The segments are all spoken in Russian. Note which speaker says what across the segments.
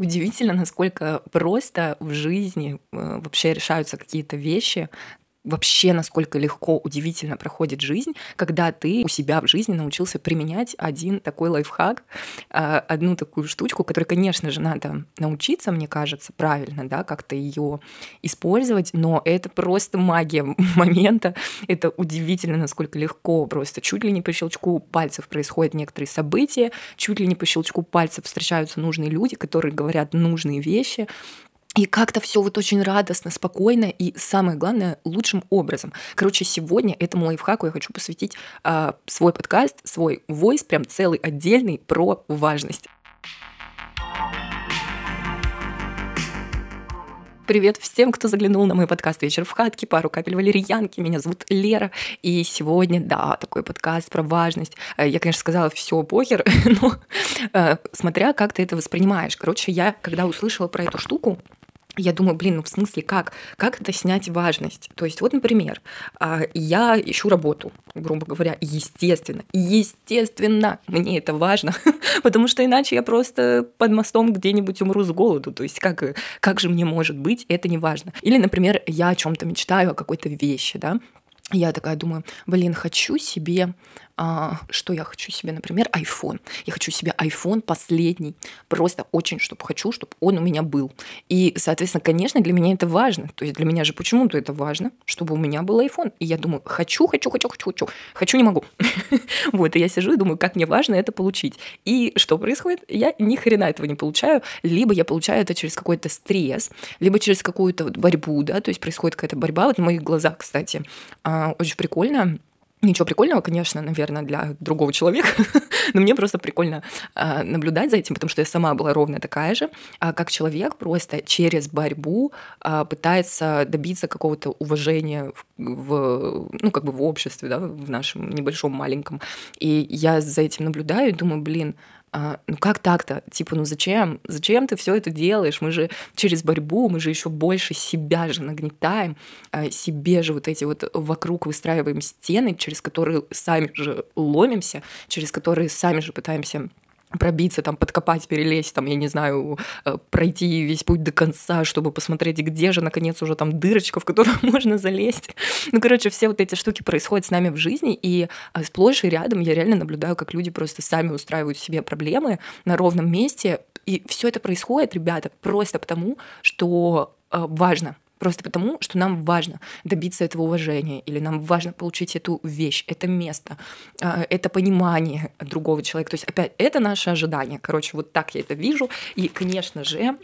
Speaker 1: Удивительно, насколько просто в жизни э, вообще решаются какие-то вещи, вообще насколько легко, удивительно проходит жизнь, когда ты у себя в жизни научился применять один такой лайфхак, а, одну такую штучку, которой, конечно же, надо научиться, мне кажется, правильно, да, как-то ее использовать, но это просто магия момента, это удивительно, насколько легко, просто чуть ли не по щелчку пальцев происходят некоторые события, чуть ли не по щелчку пальцев встречаются нужные люди, которые говорят нужные вещи, и как-то все вот очень радостно, спокойно и, самое главное, лучшим образом. Короче, сегодня этому лайфхаку я хочу посвятить э, свой подкаст, свой войс, прям целый отдельный про важность. Привет всем, кто заглянул на мой подкаст «Вечер в хатке», пару капель валерьянки. Меня зовут Лера, и сегодня, да, такой подкаст про важность. Э, я, конечно, сказала все похер, но э, смотря как ты это воспринимаешь. Короче, я, когда услышала про эту штуку, я думаю, блин, ну в смысле как? Как это снять важность? То есть вот, например, а, я ищу работу, грубо говоря, естественно, естественно, мне это важно, потому что иначе я просто под мостом где-нибудь умру с голоду. То есть как, как же мне может быть, это не важно. Или, например, я о чем-то мечтаю, о какой-то вещи, да, я такая думаю, блин, хочу себе что я хочу себе, например, iPhone. Я хочу себе iPhone последний, просто очень, чтобы хочу, чтобы он у меня был. И, соответственно, конечно, для меня это важно. То есть для меня же почему-то это важно, чтобы у меня был iPhone. И я думаю, хочу, хочу, хочу, хочу, хочу, хочу, не могу. Вот, и я сижу и думаю, как мне важно это получить. И что происходит? Я ни хрена этого не получаю. Либо я получаю это через какой-то стресс, либо через какую-то борьбу, да, то есть происходит какая-то борьба. Вот в моих глазах, кстати, а, очень прикольно Ничего прикольного, конечно, наверное, для другого человека, но мне просто прикольно э, наблюдать за этим, потому что я сама была ровно такая же, э, как человек просто через борьбу э, пытается добиться какого-то уважения в, в, ну, как бы в обществе, да, в нашем небольшом маленьком. И я за этим наблюдаю и думаю, блин, а, ну как так-то? Типа, ну зачем? Зачем ты все это делаешь? Мы же через борьбу, мы же еще больше себя же нагнетаем, а, себе же вот эти вот вокруг выстраиваем стены, через которые сами же ломимся, через которые сами же пытаемся пробиться, там, подкопать, перелезть, там, я не знаю, э, пройти весь путь до конца, чтобы посмотреть, где же, наконец, уже там дырочка, в которую можно залезть. Ну, короче, все вот эти штуки происходят с нами в жизни, и э, сплошь и рядом я реально наблюдаю, как люди просто сами устраивают себе проблемы на ровном месте, и все это происходит, ребята, просто потому, что э, важно Просто потому, что нам важно добиться этого уважения, или нам важно получить эту вещь, это место, а, это понимание другого человека. То есть, опять, это наше ожидание. Короче, вот так я это вижу. И, конечно же,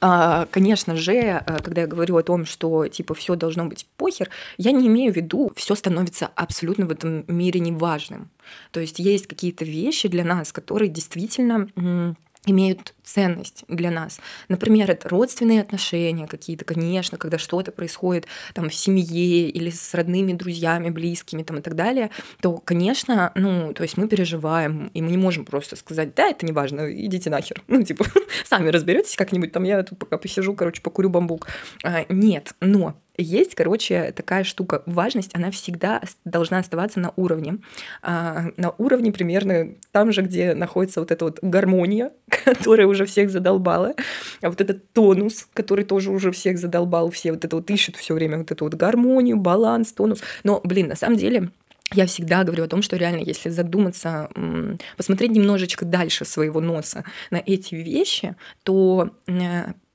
Speaker 1: а, Конечно же, э, когда я говорю о том, что типа все должно быть похер, я не имею в виду, все становится абсолютно в этом мире неважным. То есть есть какие-то вещи для нас, которые действительно имеют ценность для нас. Например, это родственные отношения какие-то, конечно, когда что-то происходит там в семье или с родными, друзьями, близкими там и так далее, то, конечно, ну, то есть мы переживаем, и мы не можем просто сказать, да, это не важно, идите нахер. Ну, типа, сами разберетесь как-нибудь, там я тут пока посижу, короче, покурю бамбук. А, нет, но есть, короче, такая штука. Важность, она всегда должна оставаться на уровне. А, на уровне примерно там же, где находится вот эта вот гармония, которая уже всех задолбала, а вот этот тонус, который тоже уже всех задолбал, все вот это вот ищут все время вот эту вот гармонию, баланс, тонус. Но, блин, на самом деле, я всегда говорю о том, что реально, если задуматься, посмотреть немножечко дальше своего носа на эти вещи, то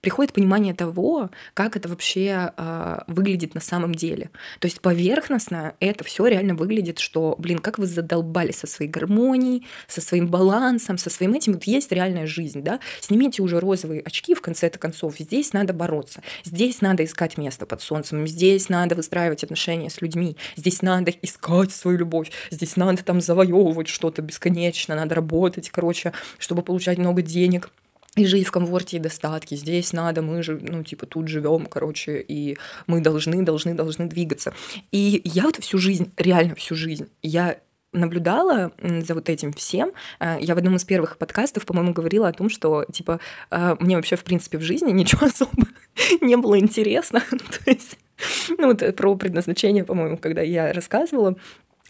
Speaker 1: приходит понимание того, как это вообще э, выглядит на самом деле. То есть поверхностно это все реально выглядит, что, блин, как вы задолбали со своей гармонией, со своим балансом, со своим этим. Вот есть реальная жизнь, да? Снимите уже розовые очки в конце концов. Здесь надо бороться. Здесь надо искать место под солнцем. Здесь надо выстраивать отношения с людьми. Здесь надо искать свою любовь. Здесь надо там завоевывать что-то бесконечно. Надо работать, короче, чтобы получать много денег и жить в комфорте и достатке. Здесь надо, мы же, ну, типа, тут живем, короче, и мы должны, должны, должны двигаться. И я вот всю жизнь, реально всю жизнь, я наблюдала за вот этим всем. Э, я в одном из первых подкастов, по-моему, говорила о том, что, типа, э, мне вообще, в принципе, в жизни ничего особо не было интересно. То есть, ну, вот про предназначение, по-моему, когда я рассказывала,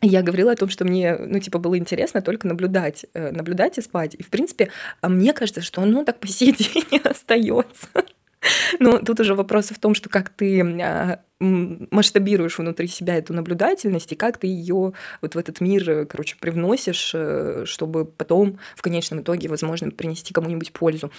Speaker 1: я говорила о том, что мне, ну, типа, было интересно только наблюдать, э, наблюдать и спать. И, в принципе, а мне кажется, что оно так по сей день остается. Но тут уже вопрос в том, что как ты а, масштабируешь внутри себя эту наблюдательность и как ты ее вот в этот мир, короче, привносишь, э, чтобы потом в конечном итоге, возможно, принести кому-нибудь пользу.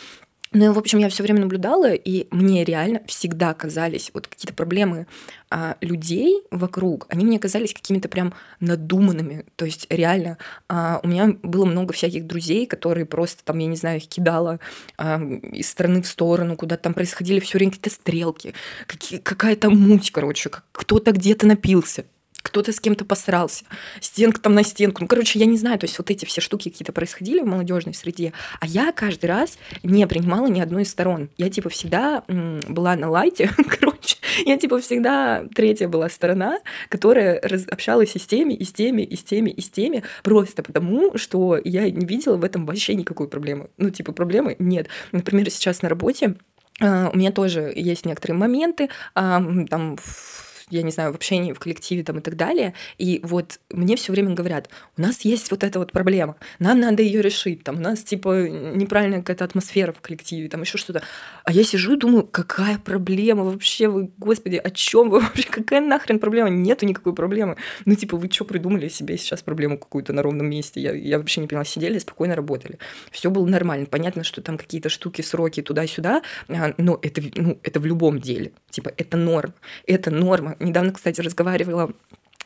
Speaker 1: Ну, в общем, я все время наблюдала, и мне реально всегда казались вот какие-то проблемы а, людей вокруг, они мне казались какими-то прям надуманными. То есть реально а, у меня было много всяких друзей, которые просто там, я не знаю, их кидала а, из стороны в сторону, куда там происходили все время какие-то стрелки, какие, какая-то муть, короче, кто-то где-то напился кто-то с кем-то посрался, стенка там на стенку. Ну, короче, я не знаю, то есть вот эти все штуки какие-то происходили в молодежной среде, а я каждый раз не принимала ни одной из сторон. Я типа всегда была на лайте, короче, я типа всегда третья была сторона, которая общалась и с теми, и с теми, и с теми, и с теми, просто потому, что я не видела в этом вообще никакой проблемы. Ну, типа, проблемы нет. Например, сейчас на работе Uh, у меня тоже есть некоторые моменты, там я не знаю, в общении, в коллективе там и так далее. И вот мне все время говорят, у нас есть вот эта вот проблема, нам надо ее решить, там у нас типа неправильная какая-то атмосфера в коллективе, там еще что-то. А я сижу и думаю, какая проблема вообще, вы, господи, о чем вы вообще, какая нахрен проблема? Нету никакой проблемы. Ну типа вы что придумали себе сейчас проблему какую-то на ровном месте? Я, я вообще не поняла, сидели, спокойно работали. Все было нормально. Понятно, что там какие-то штуки, сроки туда-сюда, а, но это, ну, это в любом деле. Типа это норм. Это норма недавно, кстати, разговаривала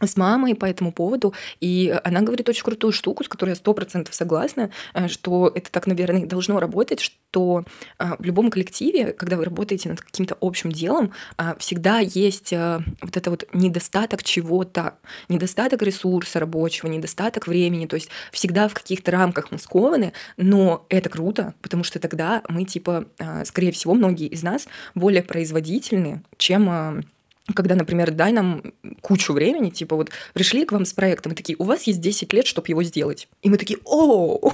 Speaker 1: с мамой по этому поводу, и она говорит очень крутую штуку, с которой я сто процентов согласна, э, что это так, наверное, должно работать, что э, в любом коллективе, когда вы работаете над каким-то общим делом, э, всегда есть вот это вот недостаток чего-то, недостаток ресурса рабочего, недостаток времени, то есть всегда в каких-то рамках мы скованы, но это круто, потому что тогда мы, типа, скорее всего, многие из нас более производительны, чем когда, например, дай нам кучу времени, типа вот пришли к вам с проектом и такие, у вас есть 10 лет, чтобы его сделать. И мы такие, о,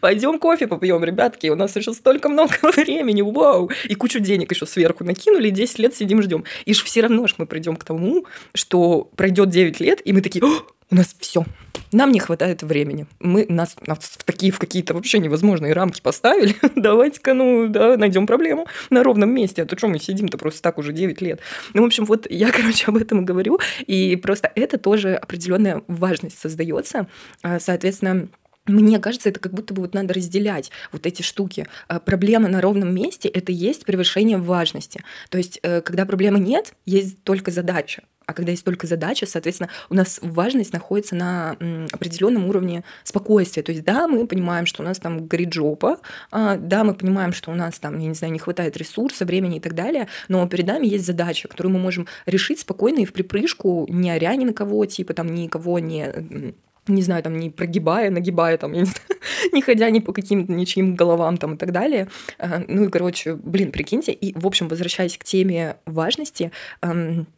Speaker 1: пойдем кофе попьем, ребятки, у нас еще столько много времени, вау. И кучу денег еще сверху накинули, и 10 лет сидим ждем. И ж все равно ж мы придем к тому, что пройдет 9 лет, и мы такие, у нас все, нам не хватает времени. Мы нас, нас в такие в какие-то вообще невозможные рамки поставили. Давайте-ка, ну, да, найдем проблему на ровном месте. А то что мы сидим-то просто так уже 9 лет. Ну, в общем, вот я, короче, об этом и говорю. И просто это тоже определенная важность создается. А, соответственно, мне кажется, это как будто бы вот надо разделять вот эти штуки. А, проблема на ровном месте — это есть превышение важности. То есть, э, когда проблемы нет, есть только задача. А когда есть только задача, соответственно, у нас важность находится на определенном уровне спокойствия. То есть, да, мы понимаем, что у нас там горит жопа, а, да, мы понимаем, что у нас там, я не знаю, не хватает ресурса, времени и так далее, но перед нами есть задача, которую мы можем решить спокойно и в припрыжку, не оря ни на кого, типа там никого не не знаю, там, не прогибая, нагибая, там, я не, знаю, не ходя ни по каким-то ничьим головам там и так далее. А, ну и, короче, блин, прикиньте. И, в общем, возвращаясь к теме важности,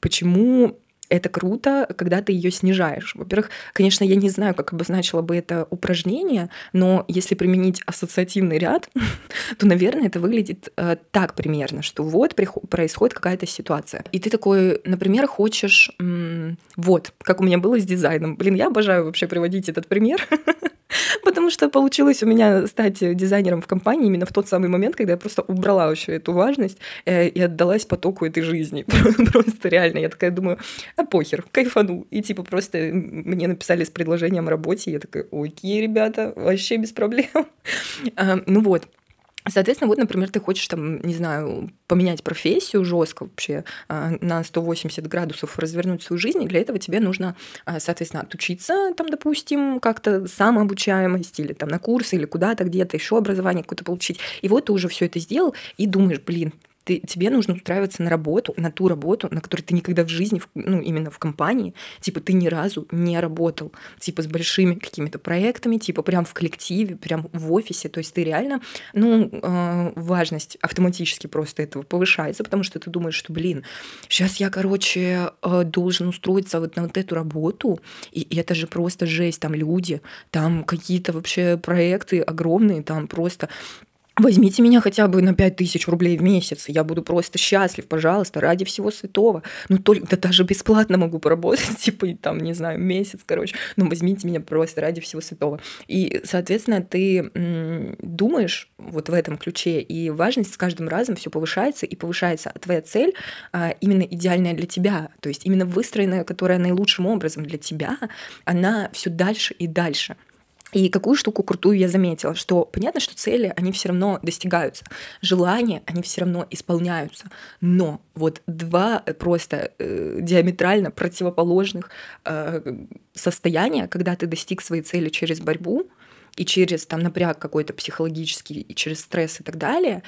Speaker 1: почему это круто, когда ты ее снижаешь. Во-первых, конечно, я не знаю, как обозначила бы это упражнение, но если применить ассоциативный ряд, то, наверное, это выглядит э, так примерно, что вот происходит какая-то ситуация. И ты такой, например, хочешь... Вот, как у меня было с дизайном. Блин, я обожаю вообще приводить этот пример. Потому что получилось у меня стать дизайнером в компании именно в тот самый момент, когда я просто убрала вообще эту важность э, и отдалась потоку этой жизни. Просто реально. Я такая думаю, а похер, кайфану. И типа просто мне написали с предложением о работе, я такая, окей, ребята, вообще без проблем. А, ну вот, Соответственно, вот, например, ты хочешь там, не знаю, поменять профессию жестко вообще а, на 180 градусов, развернуть свою жизнь, и для этого тебе нужно, а, соответственно, отучиться, там, допустим, как-то самообучаемость или там на курсы или куда-то где-то еще образование какое-то получить. И вот ты уже все это сделал и думаешь, блин, ты, тебе нужно устраиваться на работу, на ту работу, на которой ты никогда в жизни, ну, именно в компании, типа, ты ни разу не работал, типа, с большими какими-то проектами, типа, прям в коллективе, прям в офисе, то есть ты реально, ну, э, важность автоматически просто этого повышается, потому что ты думаешь, что, блин, сейчас я, короче, э, должен устроиться вот на вот эту работу, и это же просто жесть, там люди, там какие-то вообще проекты огромные, там просто Возьмите меня хотя бы на 5000 рублей в месяц, я буду просто счастлив, пожалуйста, ради всего святого. Ну, только, да даже бесплатно могу поработать, типа, там, не знаю, месяц, короче. Ну, возьмите меня просто ради всего святого. И, соответственно, ты м- думаешь вот в этом ключе, и важность с каждым разом все повышается, и повышается твоя цель а, именно идеальная для тебя, то есть именно выстроенная, которая наилучшим образом для тебя, она все дальше и дальше. И какую штуку крутую я заметила, что понятно, что цели, они все равно достигаются, желания, они все равно исполняются, но вот два просто э, диаметрально противоположных э, состояния, когда ты достиг своей цели через борьбу и через там напряг какой-то психологический, и через стресс и так далее,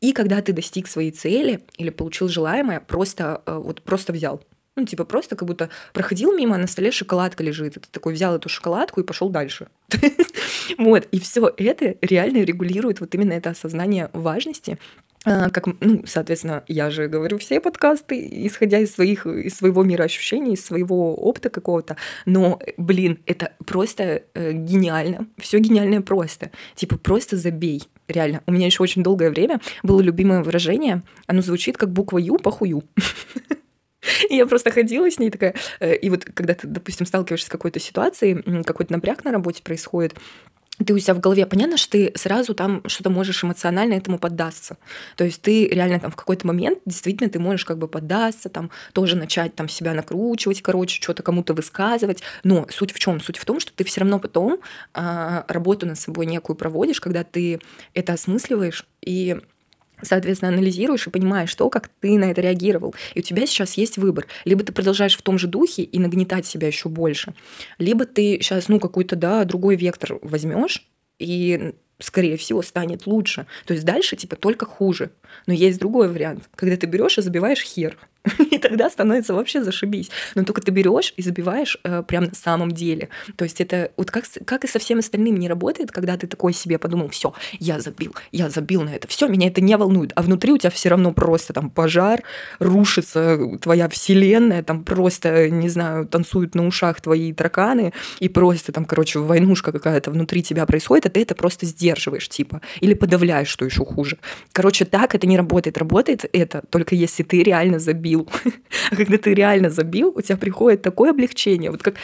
Speaker 1: и когда ты достиг своей цели или получил желаемое, просто э, вот просто взял, ну, типа, просто как будто проходил мимо, а на столе шоколадка лежит. И ты такой взял эту шоколадку и пошел дальше. Вот. И все это реально регулирует вот именно это осознание важности а, как, ну, соответственно, я же говорю все подкасты, исходя из своих, из своего мира ощущений, из своего опыта какого-то. Но, блин, это просто э, гениально. Все гениальное просто. Типа, просто забей. Реально. У меня еще очень долгое время было любимое выражение. Оно звучит как буква Ю по хую. Я просто ходила с ней такая, э, и вот когда ты, допустим, сталкиваешься с какой-то ситуацией, какой-то напряг на работе происходит, ты у себя в голове, понятно, что ты сразу там что-то можешь эмоционально этому поддаться. То есть ты реально там в какой-то момент действительно ты можешь как бы поддаться, там тоже начать там себя накручивать, короче, что-то кому-то высказывать. Но суть в чем? Суть в том, что ты все равно потом а, работу над собой некую проводишь, когда ты это осмысливаешь и соответственно, анализируешь и понимаешь то, как ты на это реагировал. И у тебя сейчас есть выбор. Либо ты продолжаешь в том же духе и нагнетать себя еще больше, либо ты сейчас, ну, какой-то, да, другой вектор возьмешь и скорее всего, станет лучше. То есть дальше типа только хуже. Но есть другой вариант, когда ты берешь и забиваешь хер. И тогда становится вообще зашибись. Но только ты берешь и забиваешь э, прям на самом деле. То есть это вот как, как и со всем остальным не работает, когда ты такой себе подумал, все, я забил, я забил на это, все, меня это не волнует. А внутри у тебя все равно просто там пожар, рушится твоя вселенная, там просто, не знаю, танцуют на ушах твои тараканы, и просто там, короче, войнушка какая-то внутри тебя происходит, а ты это просто сдерживаешь, типа, или подавляешь, что еще хуже. Короче, так это не работает. Работает это только если ты реально забил забил. А когда ты реально забил, у тебя приходит такое облегчение. Вот как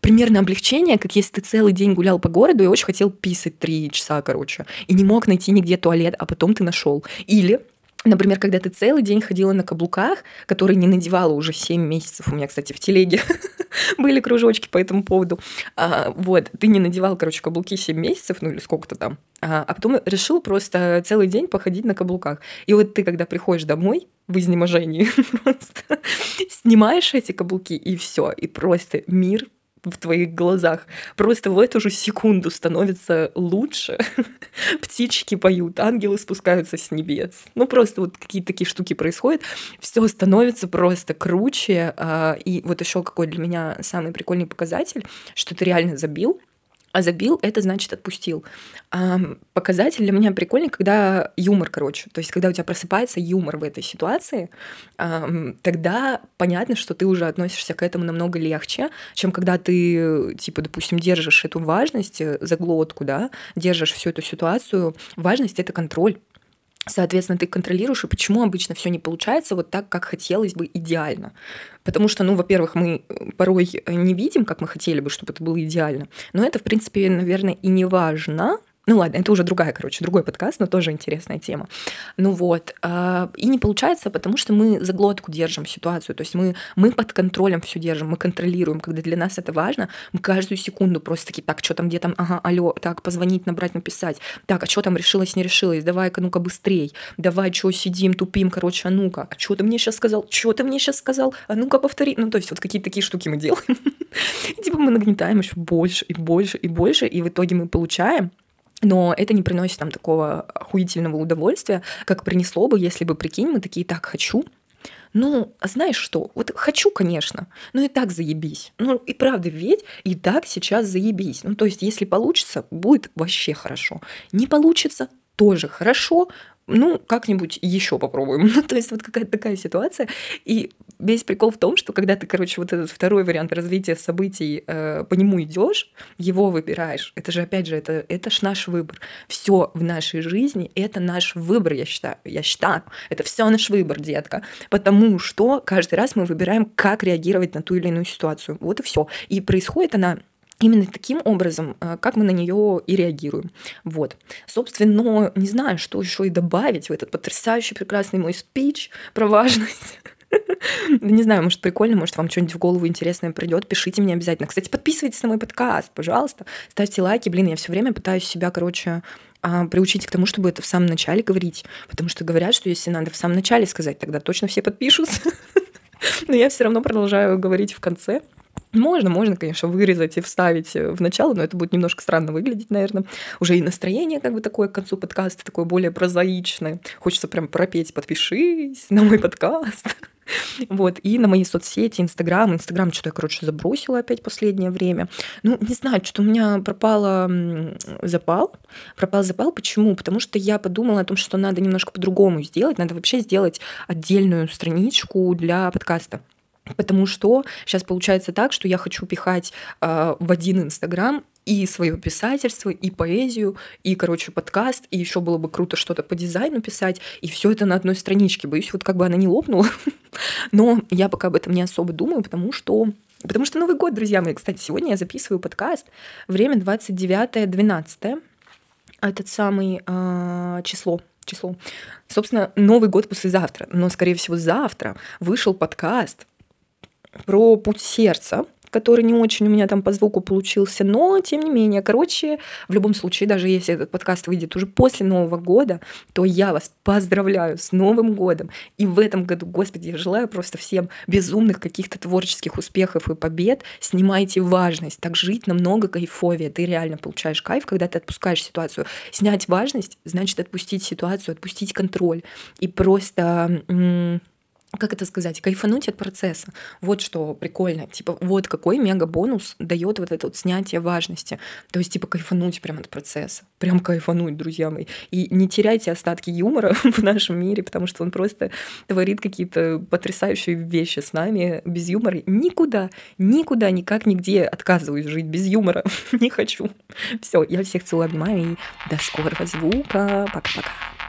Speaker 1: примерно облегчение, как если ты целый день гулял по городу и очень хотел писать три часа, короче, и не мог найти нигде туалет, а потом ты нашел. Или Например, когда ты целый день ходила на каблуках, которые не надевала уже 7 месяцев, у меня, кстати, в телеге были кружочки по этому поводу, а, вот, ты не надевал, короче, каблуки 7 месяцев, ну или сколько-то там, а, а потом решил просто целый день походить на каблуках. И вот ты, когда приходишь домой в изнеможении, просто снимаешь эти каблуки, и все, и просто мир в твоих глазах. Просто в эту же секунду становится лучше. Птички поют, ангелы спускаются с небес. Ну, просто вот какие-то такие штуки происходят. Все становится просто круче. А, и вот еще какой для меня самый прикольный показатель, что ты реально забил — а забил — это значит отпустил. А показатель для меня прикольный, когда юмор, короче. То есть, когда у тебя просыпается юмор в этой ситуации, тогда понятно, что ты уже относишься к этому намного легче, чем когда ты, типа, допустим, держишь эту важность э, за глотку, да, держишь всю эту ситуацию. Важность — это контроль. Соответственно, ты контролируешь, и почему обычно все не получается вот так, как хотелось бы идеально. Потому что, ну, во-первых, мы э, порой не видим, как мы хотели бы, чтобы это было идеально. Но это, в принципе, наверное, и не важно, ну ладно, это уже другая, короче, другой подкаст, но тоже интересная тема. Ну вот. А, и не получается, потому что мы за глотку держим ситуацию. То есть мы, мы под контролем все держим, мы контролируем. Когда для нас это важно, мы каждую секунду просто такие, так, что там, где там, ага, алло, так, позвонить, набрать, написать. Так, а что там решилось, не решилось? Давай-ка, ну-ка, быстрей. Давай, что сидим, тупим, короче, а ну-ка. А что ты мне сейчас сказал? Что ты мне сейчас сказал? А ну-ка, повтори. Ну, то есть вот какие-то такие штуки мы делаем. Типа мы нагнетаем еще больше и больше и больше, и в итоге мы получаем но это не приносит нам такого охуительного удовольствия, как принесло бы, если бы, прикинь, мы такие, так, хочу, ну, а знаешь что? Вот хочу, конечно, но и так заебись. Ну, и правда, ведь и так сейчас заебись. Ну, то есть, если получится, будет вообще хорошо. Не получится, тоже хорошо, ну, как-нибудь еще попробуем. Ну, то есть вот какая-то такая ситуация. И весь прикол в том, что когда ты, короче, вот этот второй вариант развития событий э, по нему идешь, его выбираешь. Это же, опять же, это, это ж наш выбор. Все в нашей жизни — это наш выбор, я считаю. Я считаю, это все наш выбор, детка. Потому что каждый раз мы выбираем, как реагировать на ту или иную ситуацию. Вот и все. И происходит она именно таким образом, э, как мы на нее и реагируем. Вот. Собственно, не знаю, что еще и добавить в этот потрясающий, прекрасный мой спич про важность. Не знаю, может, прикольно, может, вам что-нибудь в голову интересное придет. Пишите мне обязательно. Кстати, подписывайтесь на мой подкаст, пожалуйста. Ставьте лайки. Блин, я все время пытаюсь себя, короче, а, приучить к тому, чтобы это в самом начале говорить. Потому что говорят, что если надо в самом начале сказать, тогда точно все подпишутся. Но я все равно продолжаю говорить в конце. Можно, можно, конечно, вырезать и вставить в начало, но это будет немножко странно выглядеть, наверное. Уже и настроение как бы такое к концу подкаста, такое более прозаичное. Хочется прям пропеть «Подпишись на мой подкаст». Вот, и на мои соцсети, Инстаграм. Инстаграм что-то я, короче, забросила опять последнее время. Ну, не знаю, что-то у меня пропало запал. Пропал запал. Почему? Потому что я подумала о том, что надо немножко по-другому сделать. Надо вообще сделать отдельную страничку для подкаста. Потому что сейчас получается так, что я хочу пихать э, в один Инстаграм и свое писательство, и поэзию, и, короче, подкаст, и еще было бы круто что-то по дизайну писать, и все это на одной страничке. Боюсь, вот как бы она не лопнула. Но я пока об этом не особо думаю, потому что Потому что Новый год, друзья мои. Кстати, сегодня я записываю подкаст. Время 29-12. Этот самый э, число число. Собственно, Новый год послезавтра, но, скорее всего, завтра вышел подкаст про путь сердца, который не очень у меня там по звуку получился, но тем не менее, короче, в любом случае, даже если этот подкаст выйдет уже после Нового года, то я вас поздравляю с Новым годом. И в этом году, господи, я желаю просто всем безумных каких-то творческих успехов и побед. Снимайте важность, так жить намного кайфовее. Ты реально получаешь кайф, когда ты отпускаешь ситуацию. Снять важность значит отпустить ситуацию, отпустить контроль и просто как это сказать, кайфануть от процесса. Вот что прикольно. Типа, вот какой мега бонус дает вот это вот снятие важности. То есть, типа, кайфануть прямо от процесса. Прям кайфануть, друзья мои. И не теряйте остатки юмора в нашем мире, потому что он просто творит какие-то потрясающие вещи с нами. Без юмора никуда, никуда, никак, нигде отказываюсь жить без юмора. не хочу. Все, я всех целую, обнимаю и до скорого звука. Пока-пока.